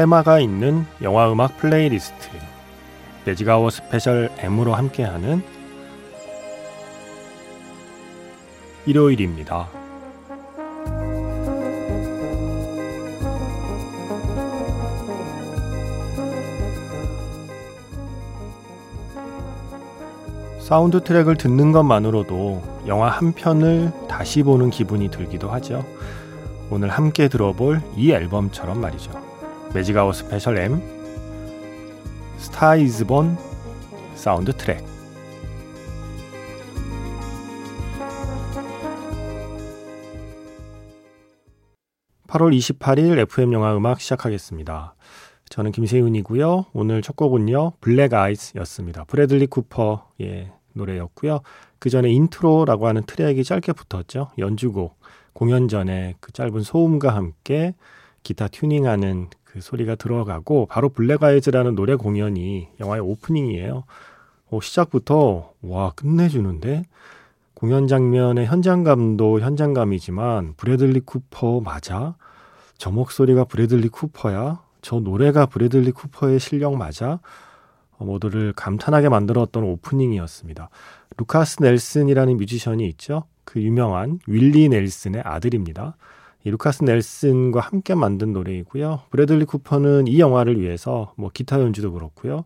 테마가 있는 영화 음악 플레이리스트 매직아워 special M으로 함께하는 일요일입니다. 사운드 트랙을 듣는 것만으로도 영화 한 편을 다시 보는 기분이 들기도 하죠. 오늘 함께 들어볼 이 앨범처럼 말이죠. 매직아웃 스페셜 M 스타이즈본 사운드 트랙 8월 28일 FM 영화 음악 시작하겠습니다. 저는 김세윤이고요. 오늘 첫 곡은요. Black Eyes였습니다. 브래들리 쿠퍼의 노래였고요. 그 전에 intro라고 하는 트랙이 짧게 붙었죠. 연주곡 공연 전에 그 짧은 소음과 함께 기타 튜닝하는 그 소리가 들어가고 바로 Black Eyes라는 노래 공연이 영화의 오프닝이에요. 어, 시작부터 와 끝내주는데 공연 장면의 현장감도 현장감이지만 브래들리 쿠퍼 맞아? 저 목소리가 브래들리 쿠퍼야? 저 노래가 브래들리 쿠퍼의 실력 맞아? 어, 모두를 감탄하게 만들었던 오프닝이었습니다. 루카스 넬슨이라는 뮤지션이 있죠. 그 유명한 윌리 넬슨의 아들입니다. 이 루카스 넬슨과 함께 만든 노래이고요. 브래들리 쿠퍼는 이 영화를 위해서 뭐 기타 연주도 그렇고요.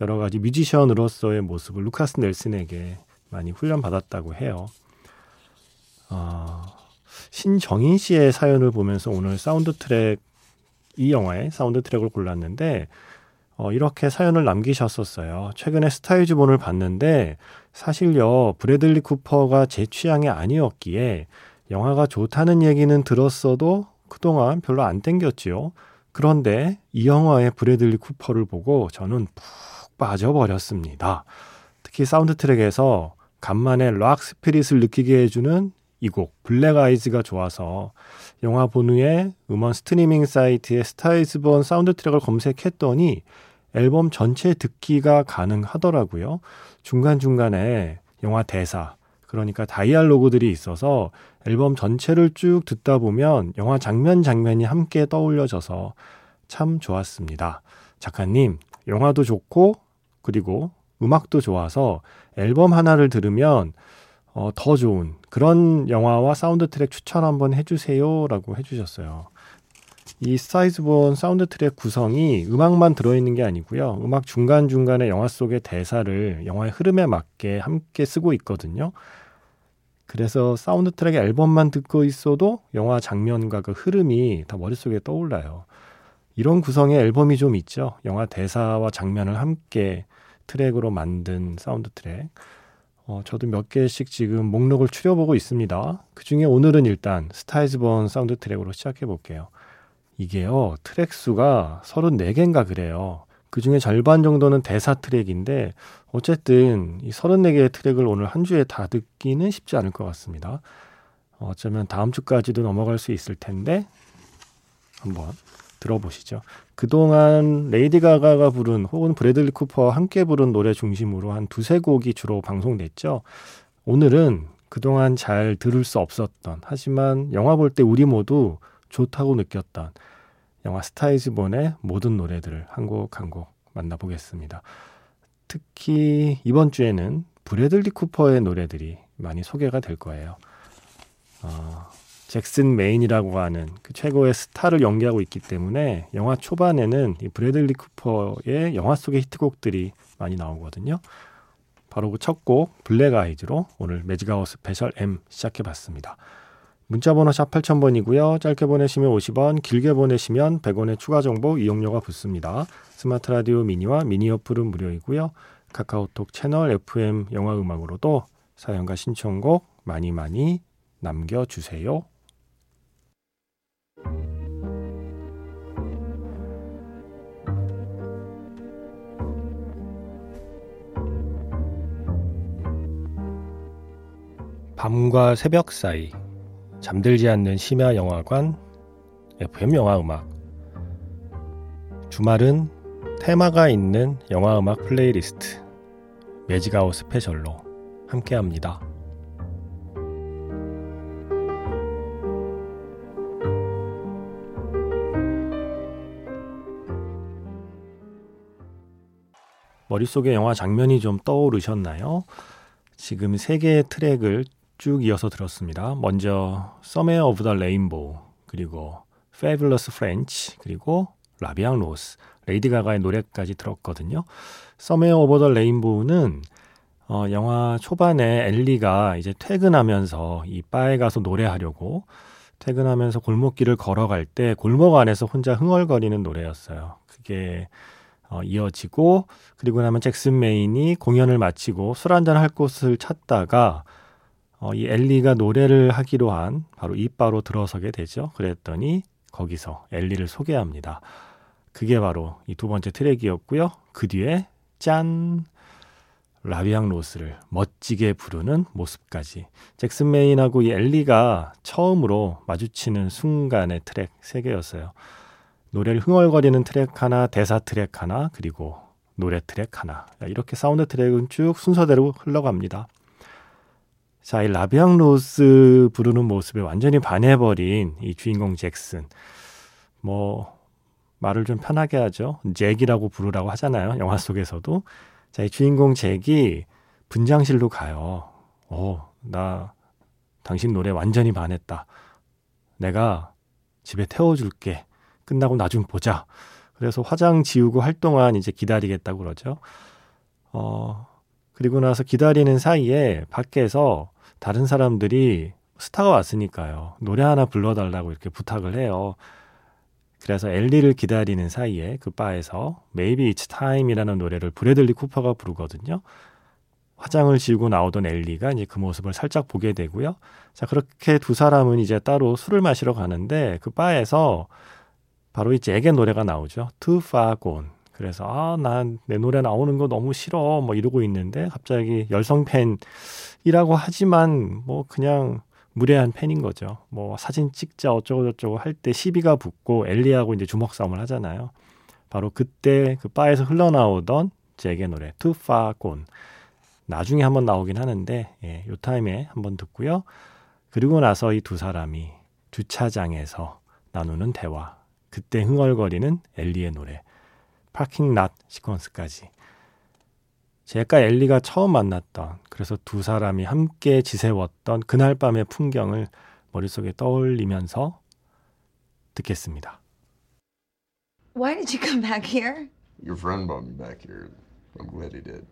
여러 가지 뮤지션으로서의 모습을 루카스 넬슨에게 많이 훈련받았다고 해요. 어, 신정인 씨의 사연을 보면서 오늘 사운드 트랙, 이 영화의 사운드 트랙을 골랐는데, 어, 이렇게 사연을 남기셨었어요. 최근에 Star Is Born을 봤는데, 사실요, 브래들리 쿠퍼가 제 취향이 아니었기에, 영화가 좋다는 얘기는 들었어도 그동안 별로 안 땡겼지요. 그런데 이 영화의 브래들리 쿠퍼를 보고 저는 푹 빠져버렸습니다. 특히 사운드 트랙에서 간만에 rock spirit을 느끼게 해주는 이 곡 Black Eyes가 좋아서 영화 본 후에 음원 스트리밍 사이트에 Star Is Born 사운드 트랙을 검색했더니 앨범 전체 듣기가 가능하더라고요. 중간중간에 영화 대사, 그러니까 dialogue들이 있어서 앨범 전체를 쭉 듣다 보면 영화 장면 장면이 함께 떠올려져서 참 좋았습니다. 작가님, 영화도 좋고 그리고 음악도 좋아서 앨범 하나를 들으면 어, 더 좋은 그런 영화와 사운드 트랙 추천 한번 해주세요 라고 해주셨어요. 이 Star Is Born 사운드 트랙 구성이 음악만 들어있는 게 아니고요. 음악 중간중간에 영화 속의 대사를 영화의 흐름에 맞게 함께 쓰고 있거든요. 그래서 사운드 트랙의 앨범만 듣고 있어도 영화 장면과 그 흐름이 다 머릿속에 떠올라요. 이런 구성의 앨범이 좀 있죠. 영화 대사와 장면을 함께 트랙으로 만든 사운드 트랙. 어, 저도 몇 개씩 지금 목록을 추려보고 있습니다. 그 중에 오늘은 일단 Star Is Born 사운드 트랙으로 시작해 볼게요. 이게요, 트랙 수가 34개인가 그래요. 그 중에 절반 정도는 대사 트랙인데 어쨌든 이 34개의 트랙을 오늘 한 주에 다 듣기는 쉽지 않을 것 같습니다. 어쩌면 다음 주까지도 넘어갈 수 있을 텐데 한번 들어보시죠. 그동안 레이디 가가가 부른 혹은 브래들리 쿠퍼와 함께 부른 노래 중심으로 한 두세 곡이 주로 방송됐죠. 오늘은 그동안 잘 들을 수 없었던 하지만 영화 볼 때 우리 모두 좋다고 느꼈던 영화 Star Is Born의 모든 노래들을 한 곡 한 곡 만나보겠습니다. 특히 이번 주에는 브래들리 쿠퍼의 노래들이 많이 소개가 될 거예요. 어, 잭슨 메인이라고 하는 그 최고의 스타를 연기하고 있기 때문에 영화 초반에는 이 브래들리 쿠퍼의 영화 속의 히트곡들이 많이 나오거든요. 바로 그 첫 곡 Black Eyes로 오늘 Magic Hour Special M 시작해 봤습니다. 문자번호 샵 8000번이고요. 짧게 보내시면 50원, 길게 보내시면 100원의 추가 정보 이용료가 붙습니다. 스마트 라디오 미니와 미니 어플은 무료이고요. 카카오톡 채널 FM 영화 음악으로도 사연과 신청곡 많이 많이 남겨주세요. 밤과 새벽 사이 잠들지 않는 심야 영화관 FM 영화 음악 주말은 테마가 있는 영화 음악 플레이리스트 매직아웃 스페셜로 함께합니다. 머릿속에 영화 장면이 좀 떠오르셨나요? 지금 세 개의 트랙을 쭉 이어서 들었습니다. 먼저 Somewhere of the Rainbow 그리고 Fabulous French 그리고 라비앙 로스 레이디 가가의 노래까지 들었거든요. Somewhere over the Rainbow는 어, 영화 초반에 엘리가 이제 퇴근하면서 이 바에 가서 노래하려고 퇴근하면서 골목길을 걸어갈 때 골목 안에서 혼자 흥얼거리는 노래였어요. 그게 어, 이어지고 그리고 나면 잭슨 메인이 공연을 마치고 술 한잔 할 곳을 찾다가 어, 이 엘리가 노래를 하기로 한 바로 이 바로 들어서게 되죠. 그랬더니 거기서 엘리를 소개합니다. 그게 바로 이 두 번째 트랙이었고요. 그 뒤에 짠 La Vie en Rose를 멋지게 부르는 모습까지 잭슨 메인하고 이 엘리가 처음으로 마주치는 순간의 트랙 세 개였어요. 노래를 흥얼거리는 트랙 하나, 대사 트랙 하나, 그리고 노래 트랙 하나. 이렇게 사운드 트랙은 쭉 순서대로 흘러갑니다. 자, 이 La Vie en Rose 부르는 모습에 완전히 반해버린 이 주인공 잭슨. 뭐, 말을 좀 편하게 하죠. 잭이라고 부르라고 하잖아요. 영화 속에서도. 자, 이 주인공 잭이 분장실로 가요. 어, 나 당신 노래 완전히 반했다. 내가 집에 태워줄게. 끝나고 나중 보자. 그래서 화장 지우고 할 동안 이제 기다리겠다고 그러죠. 어, 그리고 나서 기다리는 사이에 밖에서 다른 사람들이 스타가 왔으니까요. 노래 하나 불러달라고 이렇게 부탁을 해요. 그래서 엘리를 기다리는 사이에 그 바에서 Maybe It's Time이라는 노래를 브래들리 쿠퍼가 부르거든요. 화장을 지우고 나오던 엘리가 이제 그 모습을 살짝 보게 되고요. 자, 그렇게 두 사람은 이제 따로 술을 마시러 가는데 그 바에서 바로 이 잭의 노래가 나오죠. Too Far Gone. 그래서 아, 난 내 노래 나오는 거 너무 싫어. 뭐 이러고 있는데 갑자기 열성 팬이라고 하지만 뭐 그냥 무례한 팬인 거죠. 뭐 사진 찍자 어쩌고 저쩌고 할 때 시비가 붙고 엘리하고 이제 주먹 싸움을 하잖아요. 바로 그때 그 바에서 흘러나오던 잭의 노래 Gone. 나중에 한번 나오긴 하는데 예, 요 타임에 한번 듣고요. 그리고 나서 이 두 사람이 주차장에서 나누는 대화 그때 흥얼거리는 엘리의 노래, 파킹 낫 시퀀스까지. 제가 엘리가 처음 만났던, 그래서 두 사람이 함께 지새웠던 그날 밤의 풍경을 머릿속에 떠올리면서 듣겠습니다. Why did you come back here? Your friend brought me back here. I'm glad he did.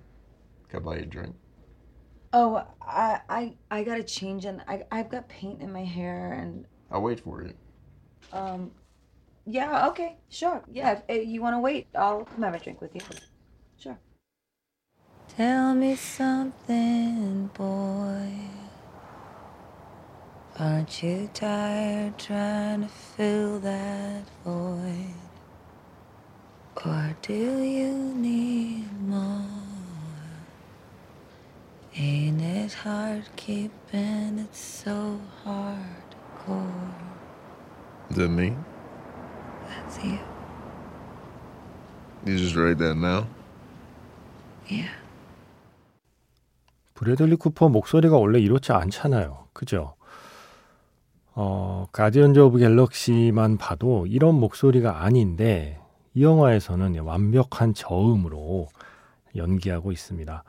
Can I buy you a drink? Oh, I I I gotta change and I I've got paint in my hair and I'll wait for you. um Yeah, okay, sure. Yeah, if, if you want to wait, I'll come have a drink with you. Sure. Tell me something, boy. Aren't you tired trying to fill that void? Or do you need more? Ain't it hard keeping it so hardcore? Is that me? That's you. You just write that now? Yeah. 브래들리 쿠퍼 목소리가 원래 이렇지 않잖아요. 그죠? 어, Guardians of Galaxy만 봐도 이런 목소리가 아닌데 이 영화에서는 완벽한 저음으로 연기하고 있습니다.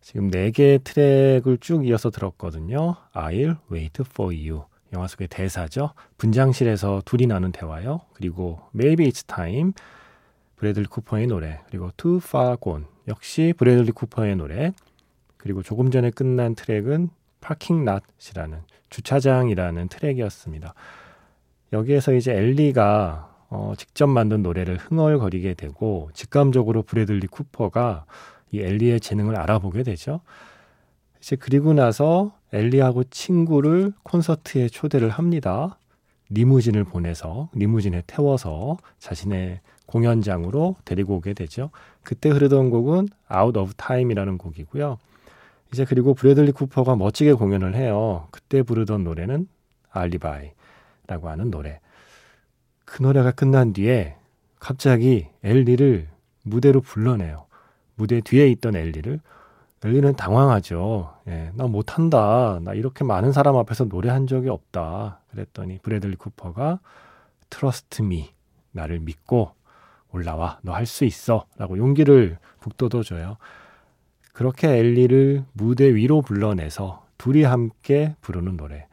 지금 네 개의 트랙을 쭉 이어서 들었거든요. I'll wait for you. 영화 속의 대사죠. 분장실에서 둘이 나눈 대화요. 그리고 Maybe It's Time, 브래들리 쿠퍼의 노래. 그리고 Too Far Gone, 역시 브래들리 쿠퍼의 노래. 그리고 조금 전에 끝난 트랙은 파킹 낫이라는 주차장이라는 트랙이었습니다. 여기에서 이제 엘리가 어, 직접 만든 노래를 흥얼거리게 되고 직감적으로 브래들리 쿠퍼가 이 엘리의 재능을 알아보게 되죠. 이제 그리고 나서 엘리하고 친구를 콘서트에 초대를 합니다. 리무진을 보내서 리무진에 태워서 자신의 공연장으로 데리고 오게 되죠. 그때 흐르던 곡은 Out of Time이라는 곡이고요. 이제 그리고 브래들리 쿠퍼가 멋지게 공연을 해요. 그때 부르던 노래는 알리바이라고 하는 노래. 그 노래가 끝난 뒤에 갑자기 엘리를 무대로 불러내요. 무대 뒤에 있던 엘리를 엘리는 당황하죠. 예, 나 못한다. 나 이렇게 많은 사람 앞에서 노래한 적이 없다. 그랬더니 브래들리 쿠퍼가 Trust me 나를 믿고 올라와 너 할 수 있어 라고 용기를 북돋워 줘요. 그렇게 엘리를 무대 위로 불러내서 둘이 함께 부르는 노래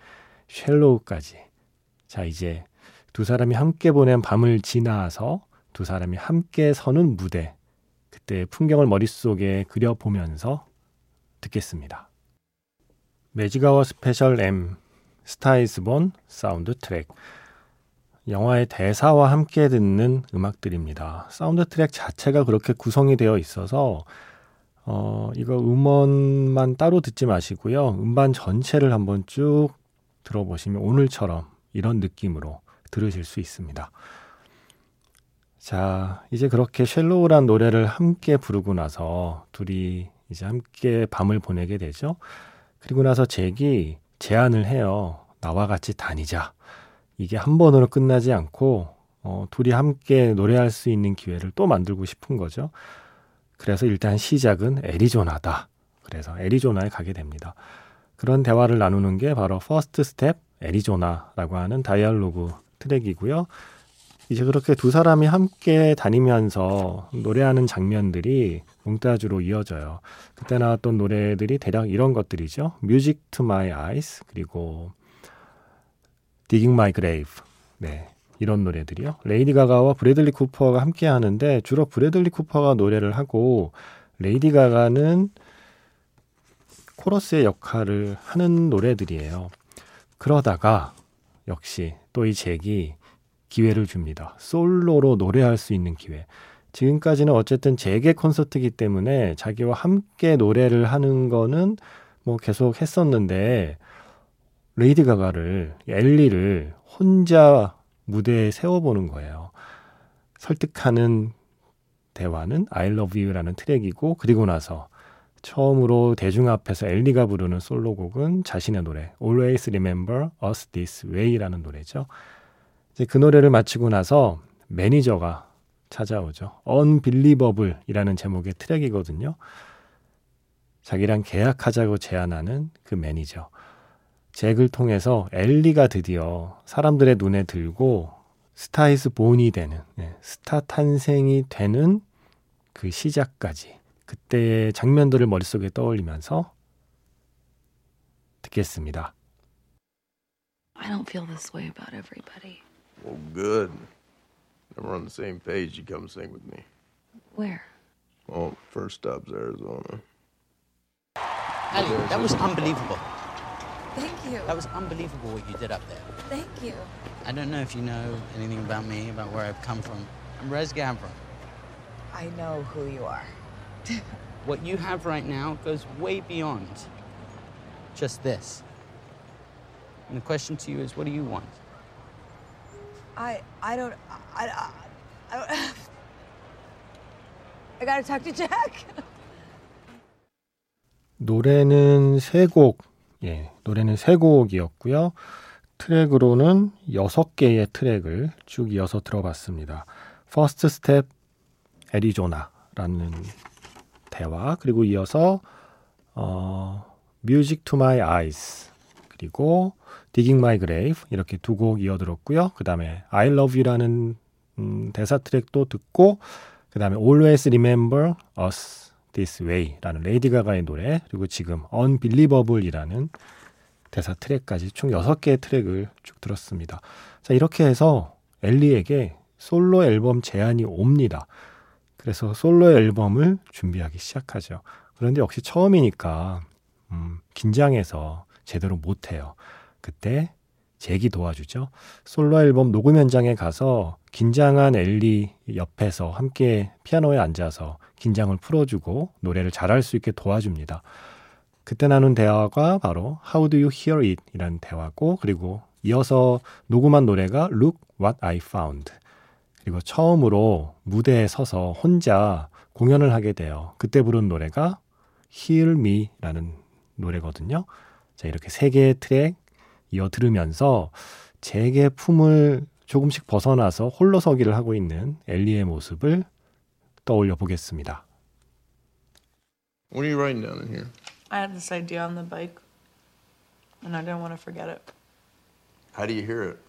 Shallow까지 자 이제 두 사람이 함께 보낸 밤을 지나서 두 사람이 함께 서는 무대 그때의 풍경을 머릿속에 그려보면서 듣겠습니다. Magic Hour Special M Star Is Born 사운드 트랙 영화의 대사와 함께 듣는 음악들입니다. 사운드 트랙 자체가 그렇게 구성이 되어 있어서 어, 이거 음원만 따로 듣지 마시고요. 음반 전체를 한번 쭉 들어보시면 오늘처럼 이런 느낌으로 들으실 수 있습니다. 자, 이제 그렇게 Shallow란 노래를 함께 부르고 나서 둘이 이제 함께 밤을 보내게 되죠. 그리고 나서 잭이 제안을 해요. 나와 같이 다니자. 이게 한 번으로 끝나지 않고 어, 둘이 함께 노래할 수 있는 기회를 또 만들고 싶은 거죠. 그래서 일단 시작은 애리조나다. 그래서 애리조나에 가게 됩니다. 그런 대화를 나누는 게 바로 First Stop Arizona라고 하는 다이얼로그 트랙이고요. 이제 그렇게 두 사람이 함께 다니면서 노래하는 장면들이 몽타주로 이어져요. 그때 나왔던 노래들이 대략 이런 것들이죠. Music to My Eyes 그리고 Digging My Grave. 네. 이런 노래들이요. 레이디 가가와 브래들리 쿠퍼가 함께 하는데 주로 브래들리 쿠퍼가 노래를 하고 레이디 가가는 코러스의 역할을 하는 노래들이에요. 그러다가 역시 또 이 잭이 기회를 줍니다. 솔로로 노래할 수 있는 기회. 지금까지는 어쨌든 재개 콘서트이기 때문에 자기와 함께 노래를 하는 거는 뭐 계속 했었는데 레이디 가가를 엘리를 혼자 무대에 세워보는 거예요. 설득하는 대화는 I love you라는 트랙이고 그리고 나서 처음으로 대중 앞에서 엘리가 부르는 솔로곡은 자신의 노래 Always Remember Us This Way라는 노래죠. 이제 그 노래를 마치고 나서 매니저가 찾아오죠. Unbelievable이라는 제목의 트랙이거든요. 자기랑 계약하자고 제안하는 그 매니저. 잭을 통해서 앨리가 드디어 사람들의 눈에 들고 Star Is Born이 되는 네, 스타 탄생이 되는 그 시작까지 그때의 장면들을 머릿속에 떠올리면서 듣겠습니다. I don't feel this way about everybody. Well, good. Then we're on the same page. You come sing with me. Where? Well, first stop's Arizona. Ali, that was unbelievable. Thank you. That was unbelievable what you did up there. Thank you. I don't know if you know anything about me, about where I've come from. I'm Rez Gavron. I know who you are. What you have right now goes way beyond just this. And the question to you is, what do you want? I I don't I I, I don't. I gotta talk to Jack. 노래는 세 곡, 예, 노래는 세 곡이었고요. 트랙으로는 여섯 개의 트랙을 쭉 이어서 들어봤습니다. First Stop Arizona라는 대화 그리고 이어서 어, Music to My Eyes 그리고 Digging My Grave 이렇게 두 곡 이어 들었고요. 그 다음에 I Love You라는 음, 대사 트랙도 듣고 그 다음에 Always Remember Us This Way라는 레이디 가가의 노래 그리고 지금 Unbelievable이라는 대사 트랙까지 총 6개의 트랙을 쭉 들었습니다. 자 이렇게 해서 엘리에게 솔로 앨범 제안이 옵니다. 그래서 솔로 앨범을 준비하기 시작하죠. 그런데 역시 처음이니까 음, 긴장해서 제대로 못해요. 그때 잭이 도와주죠. 솔로 앨범 녹음 현장에 가서 긴장한 엘리 옆에서 함께 피아노에 앉아서 긴장을 풀어주고 노래를 잘할 수 있게 도와줍니다. 그때 나눈 대화가 바로 How do you hear it? 이라는 대화고 그리고 이어서 녹음한 노래가 Look what I found. 그리고 처음으로 무대에 서서 혼자 공연을 하게 돼요. 그때 부른 노래가 Heal Me라는 노래거든요. 자, 이렇게 세 개의 트랙 이어 들으면서 제게 품을 조금씩 벗어나서 홀로서기를 하고 있는 엘리의 모습을 떠올려 보겠습니다. What are you writing down in here? I had this idea on the bike, and I didn't want to forget it. How do you hear it?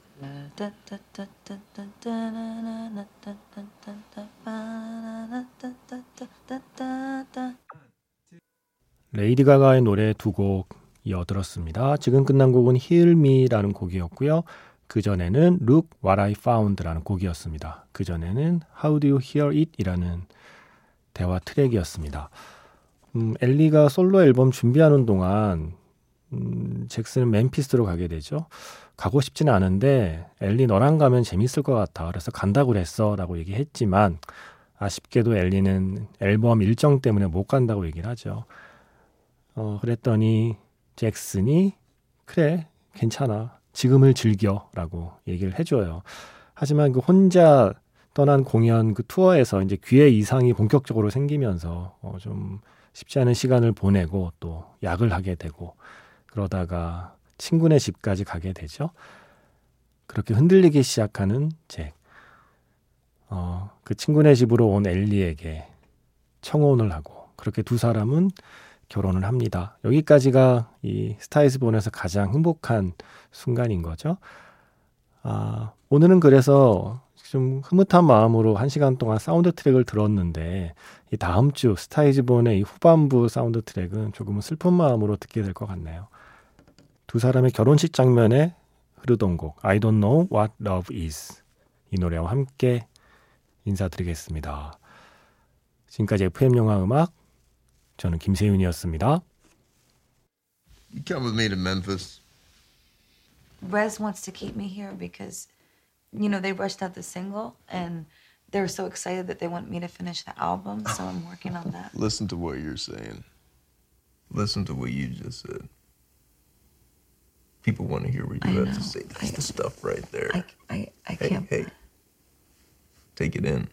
레이디 가가의 노래 두곡 이어 들었습니다. 지금 끝난 곡은 Heal Me라는 곡이었고요. 그 전에는 Look What I Found라는 곡이었습니다. 그 전에는 How Do You Hear It이라는 대화 트랙이었습니다. 음, 엘리가 솔로 앨범 준비하는 동안 음, 잭슨은 멤피스로 가게 되죠. 가고 싶지는 않은데 엘리 너랑 가면 재밌을 것 같아. 그래서 간다고 그랬어 라고 얘기했지만 아쉽게도 엘리는 앨범 일정 때문에 못 간다고 얘기를 하죠. 어, 그랬더니 잭슨이 그래 괜찮아 지금을 즐겨라고 얘기를 해줘요. 하지만 그 혼자 떠난 공연 그 투어에서 이제 귀에 이상이 본격적으로 생기면서 어, 좀 쉽지 않은 시간을 보내고 또 약을 하게 되고 그러다가 친구네 집까지 가게 되죠. 그렇게 흔들리기 시작하는 잭. 어, 그 친구네 집으로 온 앨리에게 청혼을 하고 그렇게 두 사람은 결혼을 합니다. 여기까지가 이 Star Is Born에서 가장 행복한 순간인 거죠. 아, 오늘은 그래서 좀 흐뭇한 마음으로 한 시간 동안 사운드 트랙을 들었는데 이 다음 주 Star Is Born의 이 후반부 사운드 트랙은 조금은 슬픈 마음으로 듣게 될 것 같네요. 두 사람의 결혼식 장면에 흐르던 곡 I Don't Know What Love Is 이 노래와 함께 인사드리겠습니다. 지금까지 FM 영화 음악 저는 김세윤이었습니다. You come with me to Memphis. Rez wants to keep me here because, you know, they rushed out the single and they were so excited that they want me to finish the album. So I'm working on that. Listen to what you're saying. Listen to what you just said. People want to hear what you I have know. to say. That's I- the stuff right there. I, I, I hey, can't. hey. Take it in.